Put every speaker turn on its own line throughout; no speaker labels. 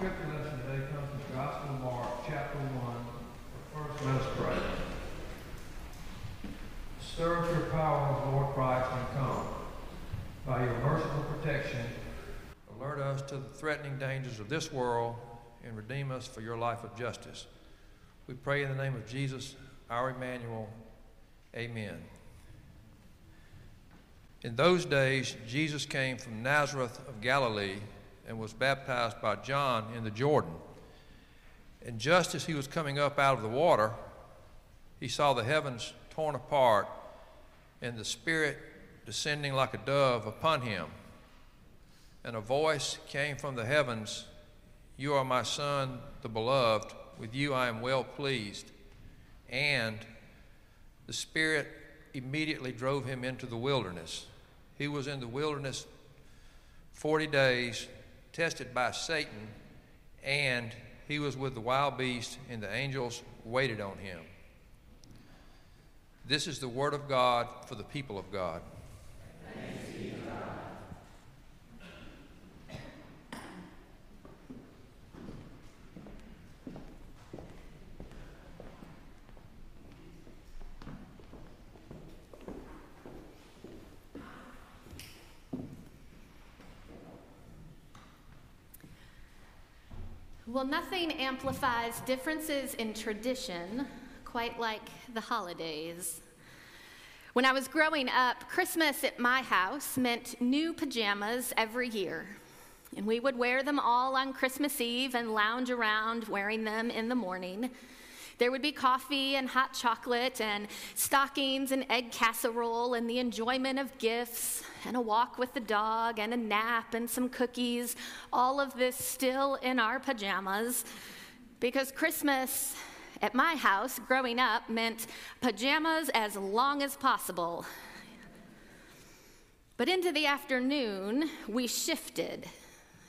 scripture lesson today comes from the Gospel of Mark, chapter 1. But first, let us pray. Stir up your power, Lord Christ, and come. By your merciful protection, alert us to the threatening dangers of this world and redeem us for your life of justice. We pray in the name of Jesus, our Emmanuel. Amen. In those days, Jesus came from Nazareth of Galilee and was baptized by John in the Jordan. And just as he was coming up out of the water, he saw the heavens torn apart and the Spirit descending like a dove upon him. And a voice came from the heavens You are my Son, the beloved. With you I am well pleased. And the Spirit immediately drove him into the wilderness. He was in the wilderness 40 days, tested by Satan, and he was with the wild beasts, and the angels waited on him. This is the word of God for the people of God.
Well, nothing amplifies differences in tradition quite like the holidays. When I was growing up, Christmas at my house meant new pajamas every year. And we would wear them all on Christmas Eve and lounge around wearing them in the morning. There would be coffee and hot chocolate and stockings and egg casserole and the enjoyment of gifts and a walk with the dog and a nap and some cookies. All of this still in our pajamas because Christmas at my house growing up meant pajamas as long as possible. But into the afternoon, we shifted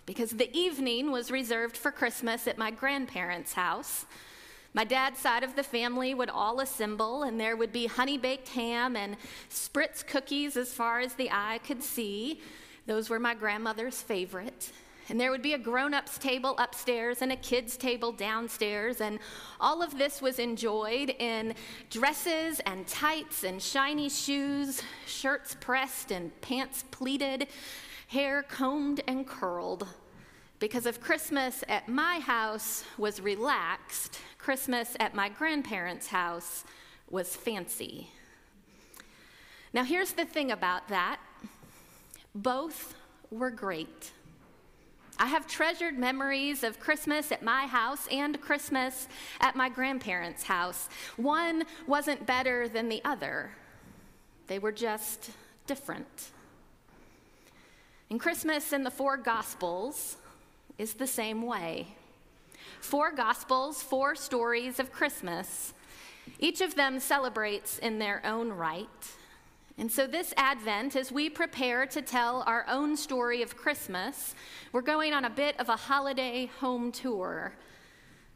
because the evening was reserved for Christmas at my grandparents' house. My dad's side of the family would all assemble, and there would be honey baked ham and spritz cookies as far as the eye could see. Those were my grandmother's favorite. And there would be a grown ups table upstairs and a kids' table downstairs. And all of this was enjoyed in dresses and tights and shiny shoes, shirts pressed and pants pleated, hair combed and curled. Because if Christmas at my house was relaxed, Christmas at my grandparents' house was fancy. Now, here's the thing about that both were great. I have treasured memories of Christmas at my house and Christmas at my grandparents' house. One wasn't better than the other, they were just different. And Christmas in the four Gospels is the same way. Four Gospels, four stories of Christmas. Each of them celebrates in their own right. And so, this Advent, as we prepare to tell our own story of Christmas, we're going on a bit of a holiday home tour.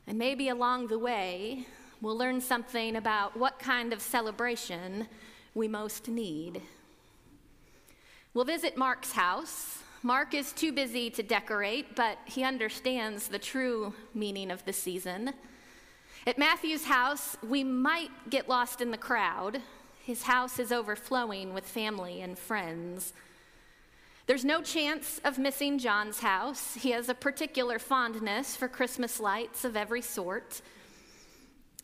And maybe along the way, we'll learn something about what kind of celebration we most need. We'll visit Mark's house. Mark is too busy to decorate, but he understands the true meaning of the season. At Matthew's house, we might get lost in the crowd. His house is overflowing with family and friends. There's no chance of missing John's house. He has a particular fondness for Christmas lights of every sort.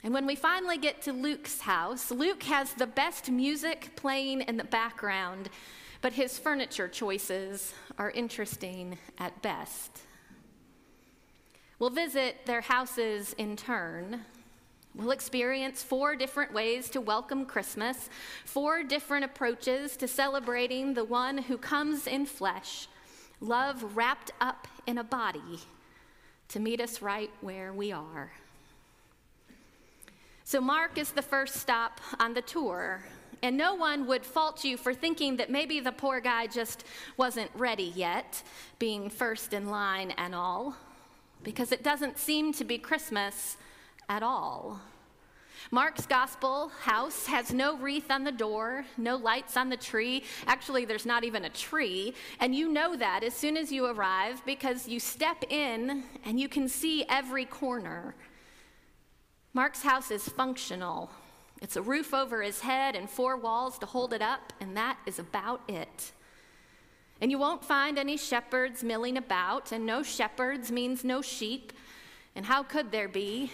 And when we finally get to Luke's house, Luke has the best music playing in the background, but his furniture choices are interesting at best. We'll visit their houses in turn. We'll experience four different ways to welcome Christmas, four different approaches to celebrating the one who comes in flesh, love wrapped up in a body to meet us right where we are. So, Mark is the first stop on the tour, and no one would fault you for thinking that maybe the poor guy just wasn't ready yet, being first in line and all, because it doesn't seem to be Christmas at all. Mark's gospel house has no wreath on the door, no lights on the tree. Actually, there's not even a tree. And you know that as soon as you arrive because you step in and you can see every corner. Mark's house is functional. It's a roof over his head and four walls to hold it up, and that is about it. And you won't find any shepherds milling about, and no shepherds means no sheep. And how could there be?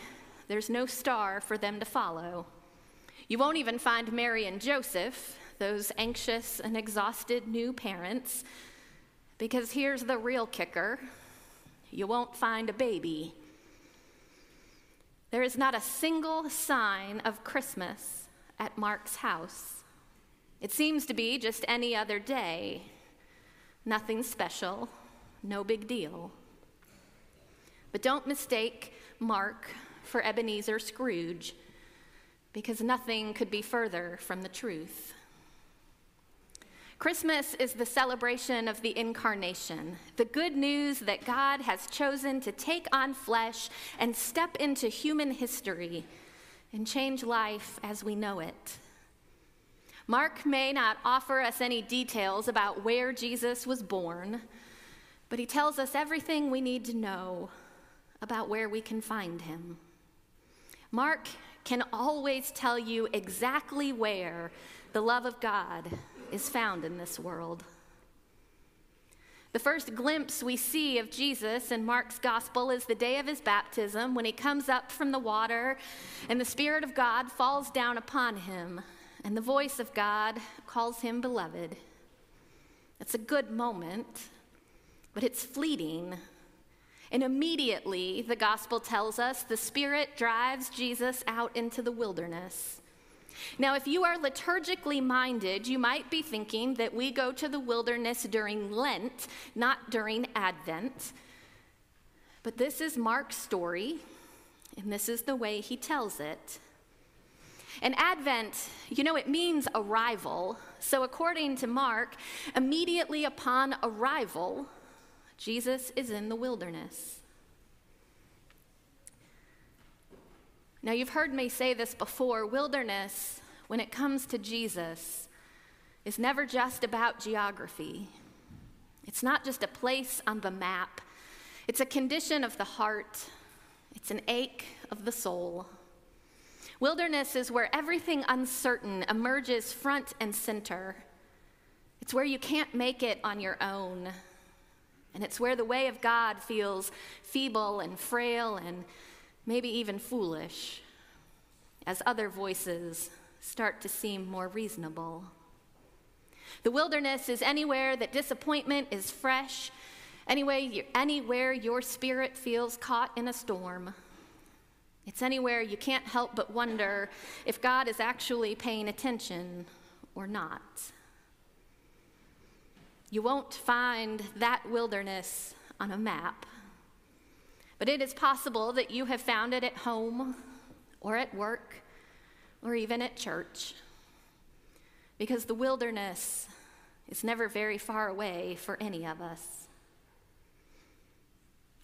There's no star for them to follow. You won't even find Mary and Joseph, those anxious and exhausted new parents, because here's the real kicker you won't find a baby. There is not a single sign of Christmas at Mark's house. It seems to be just any other day. Nothing special, no big deal. But don't mistake Mark for Ebenezer Scrooge, because nothing could be further from the truth. Christmas is the celebration of the incarnation, the good news that God has chosen to take on flesh and step into human history and change life as we know it. Mark may not offer us any details about where Jesus was born, but he tells us everything we need to know about where we can find him. Mark can always tell you exactly where the love of God is found in this world. The first glimpse we see of Jesus in Mark's gospel is the day of his baptism when he comes up from the water and the Spirit of God falls down upon him, and the voice of God calls him beloved. It's a good moment, but it's fleeting and immediately, the gospel tells us, the Spirit drives Jesus out into the wilderness. Now, if you are liturgically minded, you might be thinking that we go to the wilderness during Lent, not during Advent. But this is Mark's story, and this is the way he tells it. And Advent, you know, it means arrival. So, according to Mark, immediately upon arrival, Jesus is in the wilderness. Now, you've heard me say this before wilderness, when it comes to Jesus, is never just about geography. It's not just a place on the map, it's a condition of the heart, it's an ache of the soul. Wilderness is where everything uncertain emerges front and center. It's where you can't make it on your own. And it's where the way of God feels feeble and frail and maybe even foolish as other voices start to seem more reasonable. The wilderness is anywhere that disappointment is fresh, anyway, anywhere your spirit feels caught in a storm. It's anywhere you can't help but wonder if God is actually paying attention or not. You won't find that wilderness on a map, but it is possible that you have found it at home or at work or even at church. Because the wilderness is never very far away for any of us.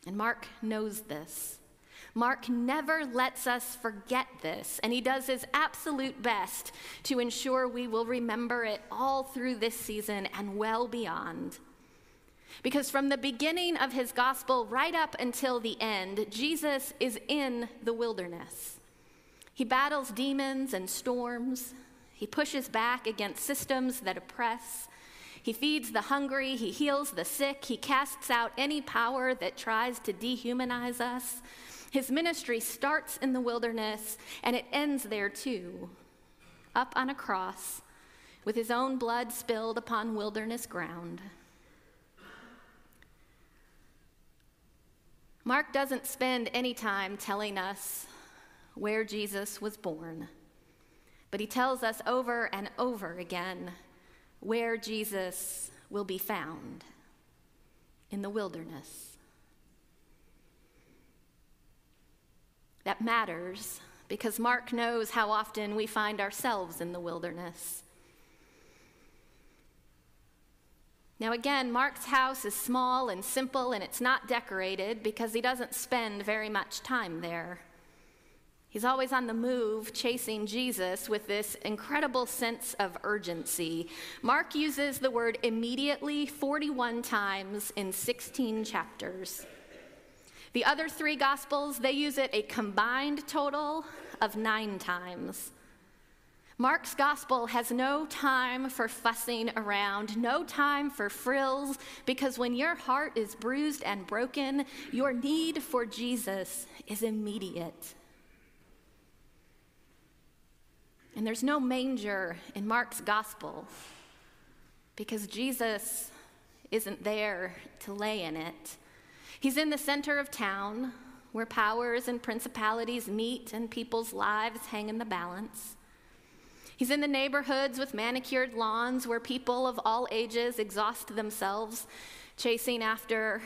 And Mark knows this. Mark never lets us forget this, and he does his absolute best to ensure we will remember it all through this season and well beyond. Because from the beginning of his gospel right up until the end, Jesus is in the wilderness. He battles demons and storms. He pushes back against systems that oppress. He feeds the hungry. He heals the sick. He casts out any power that tries to dehumanize us. His ministry starts in the wilderness and it ends there too, up on a cross with his own blood spilled upon wilderness ground. Mark doesn't spend any time telling us where Jesus was born, but he tells us over and over again where Jesus will be found in the wilderness. That matters because Mark knows how often we find ourselves in the wilderness. Now, again, Mark's house is small and simple and it's not decorated because he doesn't spend very much time there. He's always on the move, chasing Jesus with this incredible sense of urgency. Mark uses the word immediately 41 times in 16 chapters. The other three Gospels, they use it a combined total of nine times. Mark's gospel has no time for fussing around, no time for frills, because when your heart is bruised and broken, your need for Jesus is immediate. And there's no manger in Mark's gospel because Jesus isn't there to lay in it. He's in the center of town where powers and principalities meet and people's lives hang in the balance. He's in the neighborhoods with manicured lawns where people of all ages exhaust themselves chasing after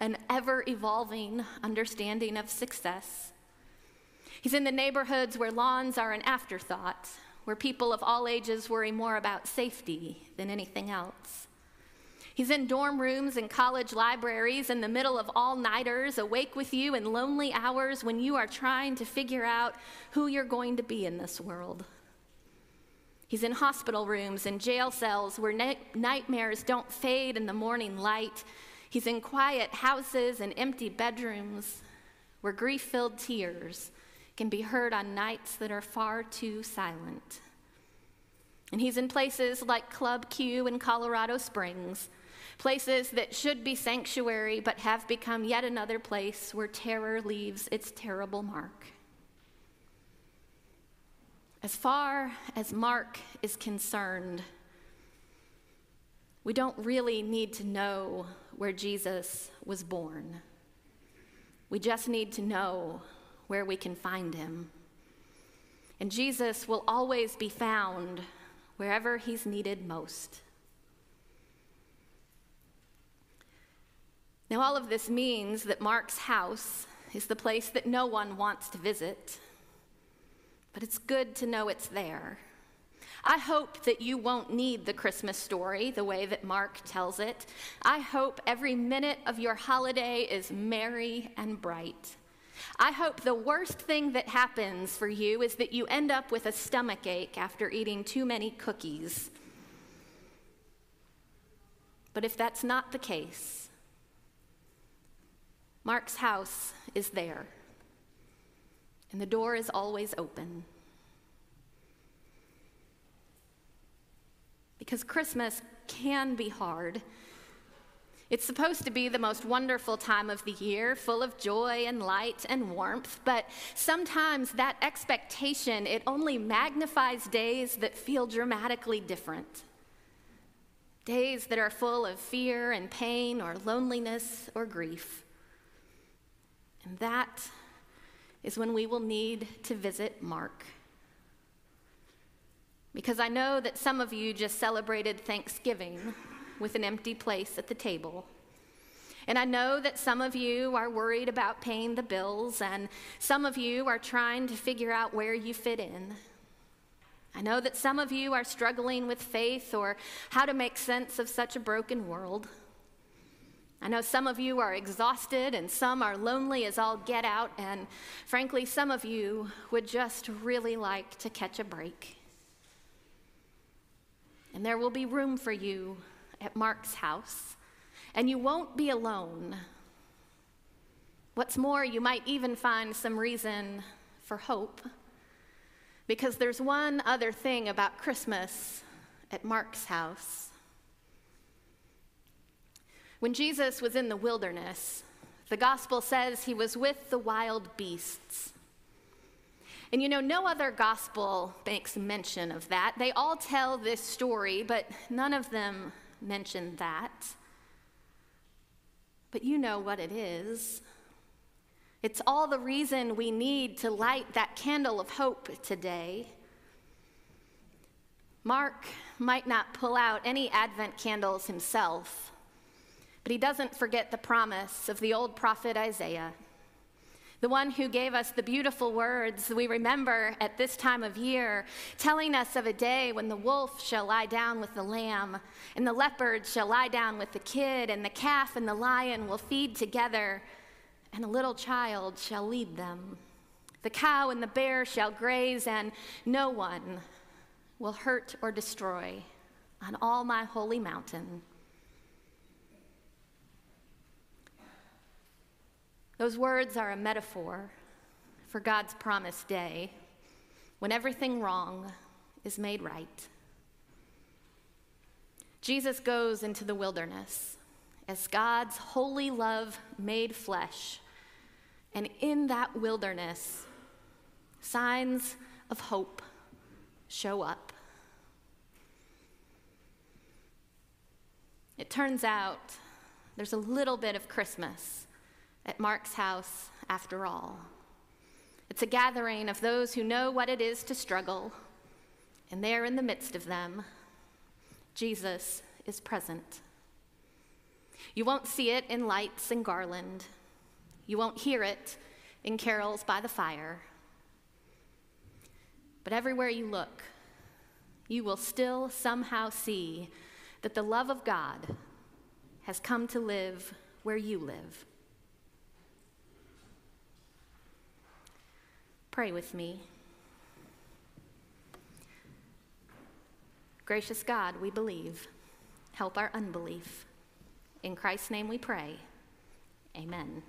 an ever evolving understanding of success. He's in the neighborhoods where lawns are an afterthought, where people of all ages worry more about safety than anything else. He's in dorm rooms and college libraries in the middle of all nighters, awake with you in lonely hours when you are trying to figure out who you're going to be in this world. He's in hospital rooms and jail cells where na- nightmares don't fade in the morning light. He's in quiet houses and empty bedrooms where grief filled tears can be heard on nights that are far too silent. And he's in places like Club Q in Colorado Springs, places that should be sanctuary but have become yet another place where terror leaves its terrible mark. As far as Mark is concerned, we don't really need to know where Jesus was born. We just need to know where we can find him. And Jesus will always be found wherever he's needed most. Now, all of this means that Mark's house is the place that no one wants to visit, but it's good to know it's there. I hope that you won't need the Christmas story the way that Mark tells it. I hope every minute of your holiday is merry and bright. I hope the worst thing that happens for you is that you end up with a stomach ache after eating too many cookies. But if that's not the case, Mark's house is there, and the door is always open. Because Christmas can be hard it's supposed to be the most wonderful time of the year, full of joy and light and warmth, but sometimes that expectation, it only magnifies days that feel dramatically different. Days that are full of fear and pain or loneliness or grief. And that is when we will need to visit Mark. Because I know that some of you just celebrated Thanksgiving with an empty place at the table. And I know that some of you are worried about paying the bills, and some of you are trying to figure out where you fit in. I know that some of you are struggling with faith or how to make sense of such a broken world. I know some of you are exhausted and some are lonely as all get out, and frankly, some of you would just really like to catch a break. And there will be room for you at Mark's house, and you won't be alone. What's more, you might even find some reason for hope. Because there's one other thing about Christmas at Mark's house. When Jesus was in the wilderness, the gospel says he was with the wild beasts. And you know, no other gospel makes mention of that. They all tell this story, but none of them mention that. But you know what it is. It's all the reason we need to light that candle of hope today. Mark might not pull out any Advent candles himself, but he doesn't forget the promise of the old prophet Isaiah the one who gave us the beautiful words we remember at this time of year, telling us of a day when the wolf shall lie down with the lamb, and the leopard shall lie down with the kid, and the calf and the lion will feed together, and a little child shall lead them. The cow and the bear shall graze, and no one will hurt or destroy on all my holy mountain. Those words are a metaphor for God's promised day when everything wrong is made right. Jesus goes into the wilderness as God's holy love made flesh. And in that wilderness, signs of hope show up. It turns out there's a little bit of Christmas at Mark's house after all. It's a gathering of those who know what it is to struggle, and there in the midst of them, Jesus is present. You won't see it in lights and garland. You won't hear it in carols by the fire. But everywhere you look, you will still somehow see that the love of God has come to live where you live. Pray with me. Gracious God, we believe. Help our unbelief. In Christ's name we pray. Amen.